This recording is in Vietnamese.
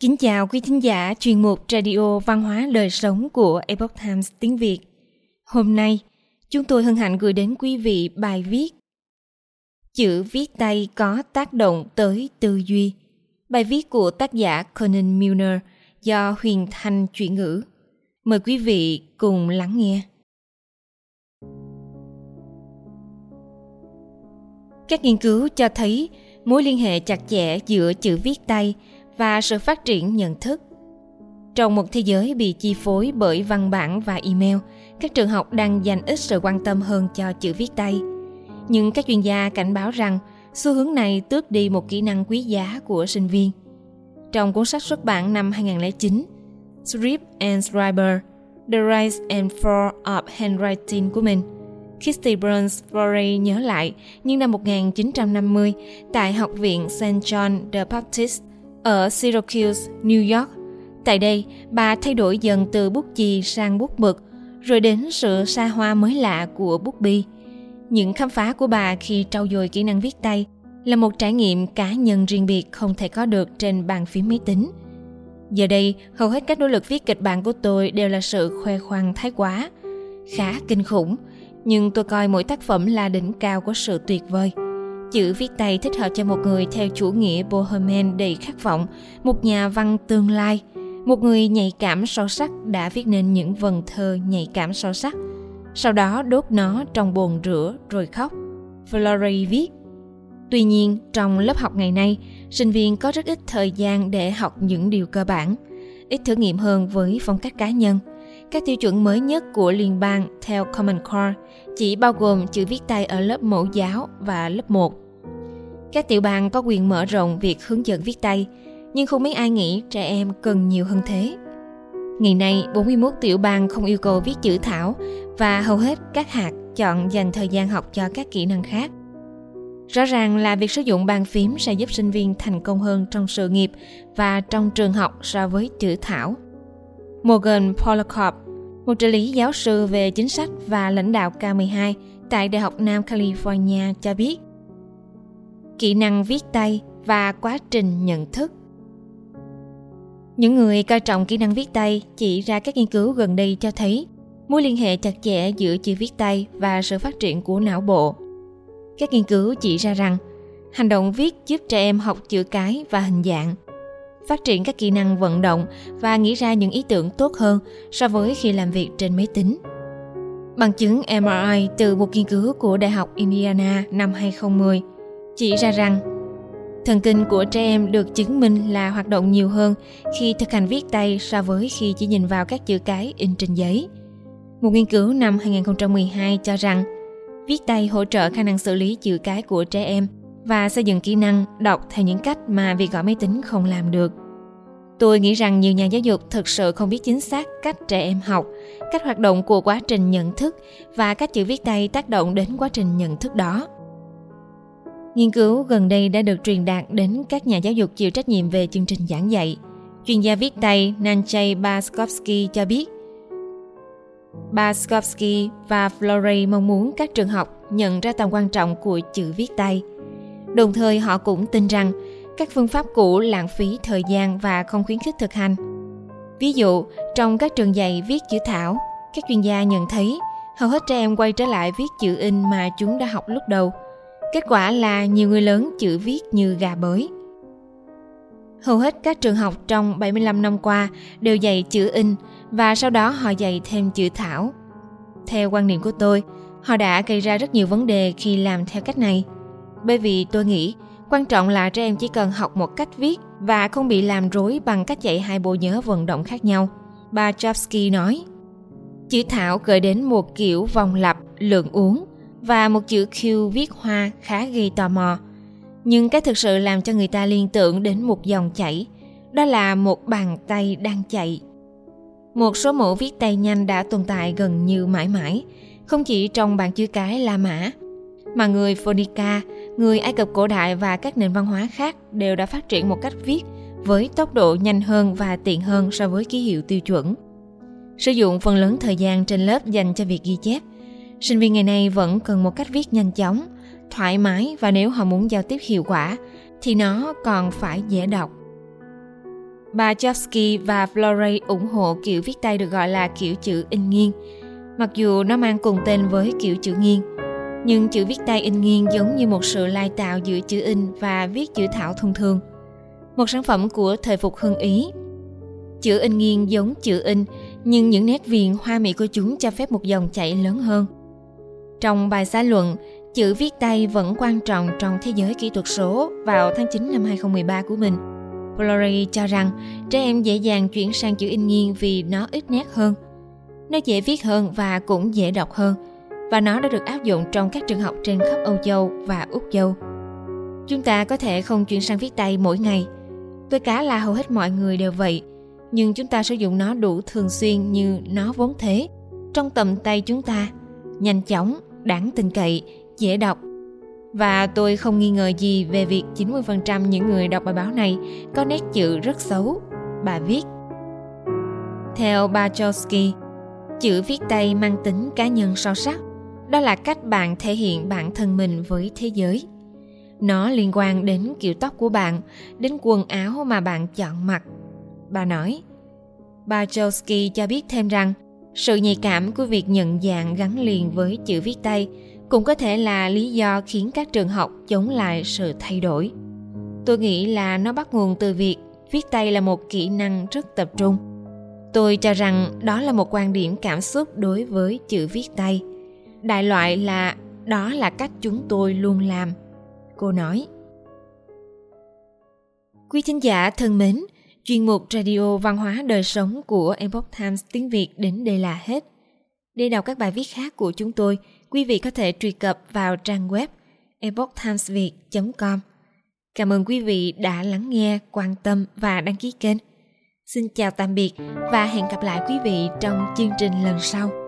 Kính chào quý thính giả chuyên mục Radio Văn hóa Đời Sống của Epoch Times tiếng Việt. Hôm nay, chúng tôi hân hạnh gửi đến quý vị bài viết Chữ viết tay có tác động tới tư duy. Bài viết của tác giả Conan Milner do Huyền Thanh chuyển ngữ. Mời quý vị cùng lắng nghe. Các nghiên cứu cho thấy mối liên hệ chặt chẽ giữa chữ viết tay và sự phát triển nhận thức. Trong một thế giới bị chi phối bởi văn bản và email, các trường học đang dành ít sự quan tâm hơn cho chữ viết tay. Nhưng các chuyên gia cảnh báo rằng xu hướng này tước đi một kỹ năng quý giá của sinh viên. Trong cuốn sách xuất bản năm 2009, Script and Scriber, The Rise and Fall of Handwriting của mình, Kitty Burns Florey nhớ lại nhưng năm 1950 tại Học viện St. John the Baptist ở Syracuse, New York. Tại đây, bà thay đổi dần từ bút chì sang bút mực, rồi đến sự xa hoa mới lạ của bút bi. Những khám phá của bà khi trau dồi kỹ năng viết tay là một trải nghiệm cá nhân riêng biệt không thể có được trên bàn phím máy tính. Giờ đây, hầu hết các nỗ lực viết kịch bản của tôi đều là sự khoe khoang thái quá. Khá kinh khủng, nhưng tôi coi mỗi tác phẩm là đỉnh cao của sự tuyệt vời. Chữ viết tay thích hợp cho một người theo chủ nghĩa Bohemian đầy khát vọng, một nhà văn tương lai, một người nhạy cảm sâu sắc đã viết nên những vần thơ nhạy cảm sâu sắc. Sau đó đốt nó trong bồn rửa rồi khóc. Flory viết. Tuy nhiên, trong lớp học ngày nay, sinh viên có rất ít thời gian để học những điều cơ bản, ít thử nghiệm hơn với phong cách cá nhân. Các tiêu chuẩn mới nhất của liên bang theo Common Core chỉ bao gồm chữ viết tay ở lớp mẫu giáo và lớp 1. Các tiểu bang có quyền mở rộng việc hướng dẫn viết tay, nhưng không mấy ai nghĩ trẻ em cần nhiều hơn thế. Ngày nay, 41 tiểu bang không yêu cầu viết chữ thảo và hầu hết các hạt chọn dành thời gian học cho các kỹ năng khác. Rõ ràng là việc sử dụng bàn phím sẽ giúp sinh viên thành công hơn trong sự nghiệp và trong trường học so với chữ thảo. Morgan Polakov, một trợ lý giáo sư về chính sách và lãnh đạo K12 tại Đại học Nam California cho biết kỹ năng viết tay và quá trình nhận thức. Những người coi trọng kỹ năng viết tay chỉ ra các nghiên cứu gần đây cho thấy mối liên hệ chặt chẽ giữa chữ viết tay và sự phát triển của não bộ. Các nghiên cứu chỉ ra rằng hành động viết giúp trẻ em học chữ cái và hình dạng, phát triển các kỹ năng vận động và nghĩ ra những ý tưởng tốt hơn so với khi làm việc trên máy tính. Bằng chứng MRI từ một nghiên cứu của Đại học Indiana năm 2010 chỉ ra rằng, thần kinh của trẻ em được chứng minh là hoạt động nhiều hơn khi thực hành viết tay so với khi chỉ nhìn vào các chữ cái in trên giấy. Một nghiên cứu năm 2012 cho rằng, viết tay hỗ trợ khả năng xử lý chữ cái của trẻ em và xây dựng kỹ năng đọc theo những cách mà việc gọi máy tính không làm được. Tôi nghĩ rằng nhiều nhà giáo dục thực sự không biết chính xác cách trẻ em học, cách hoạt động của quá trình nhận thức và cách chữ viết tay tác động đến quá trình nhận thức đó. Nghiên cứu gần đây đã được truyền đạt đến các nhà giáo dục chịu trách nhiệm về chương trình giảng dạy. Chuyên gia viết tay Nanjay Baskovsky cho biết, Baskovsky và Florey mong muốn các trường học nhận ra tầm quan trọng của chữ viết tay. Đồng thời họ cũng tin rằng các phương pháp cũ lãng phí thời gian và không khuyến khích thực hành. Ví dụ, trong các trường dạy viết chữ thảo, các chuyên gia nhận thấy hầu hết trẻ em quay trở lại viết chữ in mà chúng đã học lúc đầu – Kết quả là nhiều người lớn chữ viết như gà bới. Hầu hết các trường học trong 75 năm qua đều dạy chữ in và sau đó họ dạy thêm chữ thảo. Theo quan niệm của tôi, họ đã gây ra rất nhiều vấn đề khi làm theo cách này. Bởi vì tôi nghĩ quan trọng là trẻ em chỉ cần học một cách viết và không bị làm rối bằng cách dạy hai bộ nhớ vận động khác nhau. Bà Chavsky nói, chữ thảo gợi đến một kiểu vòng lặp lượng uống và một chữ Q viết hoa khá gây tò mò. Nhưng cái thực sự làm cho người ta liên tưởng đến một dòng chảy, đó là một bàn tay đang chạy. Một số mẫu viết tay nhanh đã tồn tại gần như mãi mãi, không chỉ trong bảng chữ cái La Mã, mà người Phonica, người Ai Cập cổ đại và các nền văn hóa khác đều đã phát triển một cách viết với tốc độ nhanh hơn và tiện hơn so với ký hiệu tiêu chuẩn. Sử dụng phần lớn thời gian trên lớp dành cho việc ghi chép – Sinh viên ngày nay vẫn cần một cách viết nhanh chóng, thoải mái và nếu họ muốn giao tiếp hiệu quả thì nó còn phải dễ đọc. Bà Chomsky và Florey ủng hộ kiểu viết tay được gọi là kiểu chữ in nghiêng, mặc dù nó mang cùng tên với kiểu chữ nghiêng. Nhưng chữ viết tay in nghiêng giống như một sự lai tạo giữa chữ in và viết chữ thảo thông thường. Một sản phẩm của thời phục hưng Ý. Chữ in nghiêng giống chữ in, nhưng những nét viền hoa mỹ của chúng cho phép một dòng chảy lớn hơn. Trong bài xã luận, chữ viết tay vẫn quan trọng trong thế giới kỹ thuật số vào tháng 9 năm 2013 của mình. Florey cho rằng trẻ em dễ dàng chuyển sang chữ in nghiêng vì nó ít nét hơn. Nó dễ viết hơn và cũng dễ đọc hơn, và nó đã được áp dụng trong các trường học trên khắp Âu Châu và Úc Châu. Chúng ta có thể không chuyển sang viết tay mỗi ngày. Tôi cá là hầu hết mọi người đều vậy, nhưng chúng ta sử dụng nó đủ thường xuyên như nó vốn thế, trong tầm tay chúng ta, nhanh chóng, đáng tin cậy, dễ đọc. Và tôi không nghi ngờ gì về việc 90% những người đọc bài báo này có nét chữ rất xấu, bà viết. Theo Bajowski, chữ viết tay mang tính cá nhân sâu sắc. Đó là cách bạn thể hiện bản thân mình với thế giới. Nó liên quan đến kiểu tóc của bạn, đến quần áo mà bạn chọn mặc. Bà nói, Bà Bachowski cho biết thêm rằng sự nhạy cảm của việc nhận dạng gắn liền với chữ viết tay cũng có thể là lý do khiến các trường học chống lại sự thay đổi tôi nghĩ là nó bắt nguồn từ việc viết tay là một kỹ năng rất tập trung tôi cho rằng đó là một quan điểm cảm xúc đối với chữ viết tay đại loại là đó là cách chúng tôi luôn làm cô nói quý thính giả thân mến chuyên mục radio văn hóa đời sống của epoch times tiếng việt đến đây là hết để đọc các bài viết khác của chúng tôi quý vị có thể truy cập vào trang web epochtimesviet.com. Cảm ơn quý vị đã lắng nghe, quan tâm và đăng ký kênh. Xin chào tạm biệt và hẹn gặp lại quý vị trong chương trình lần sau.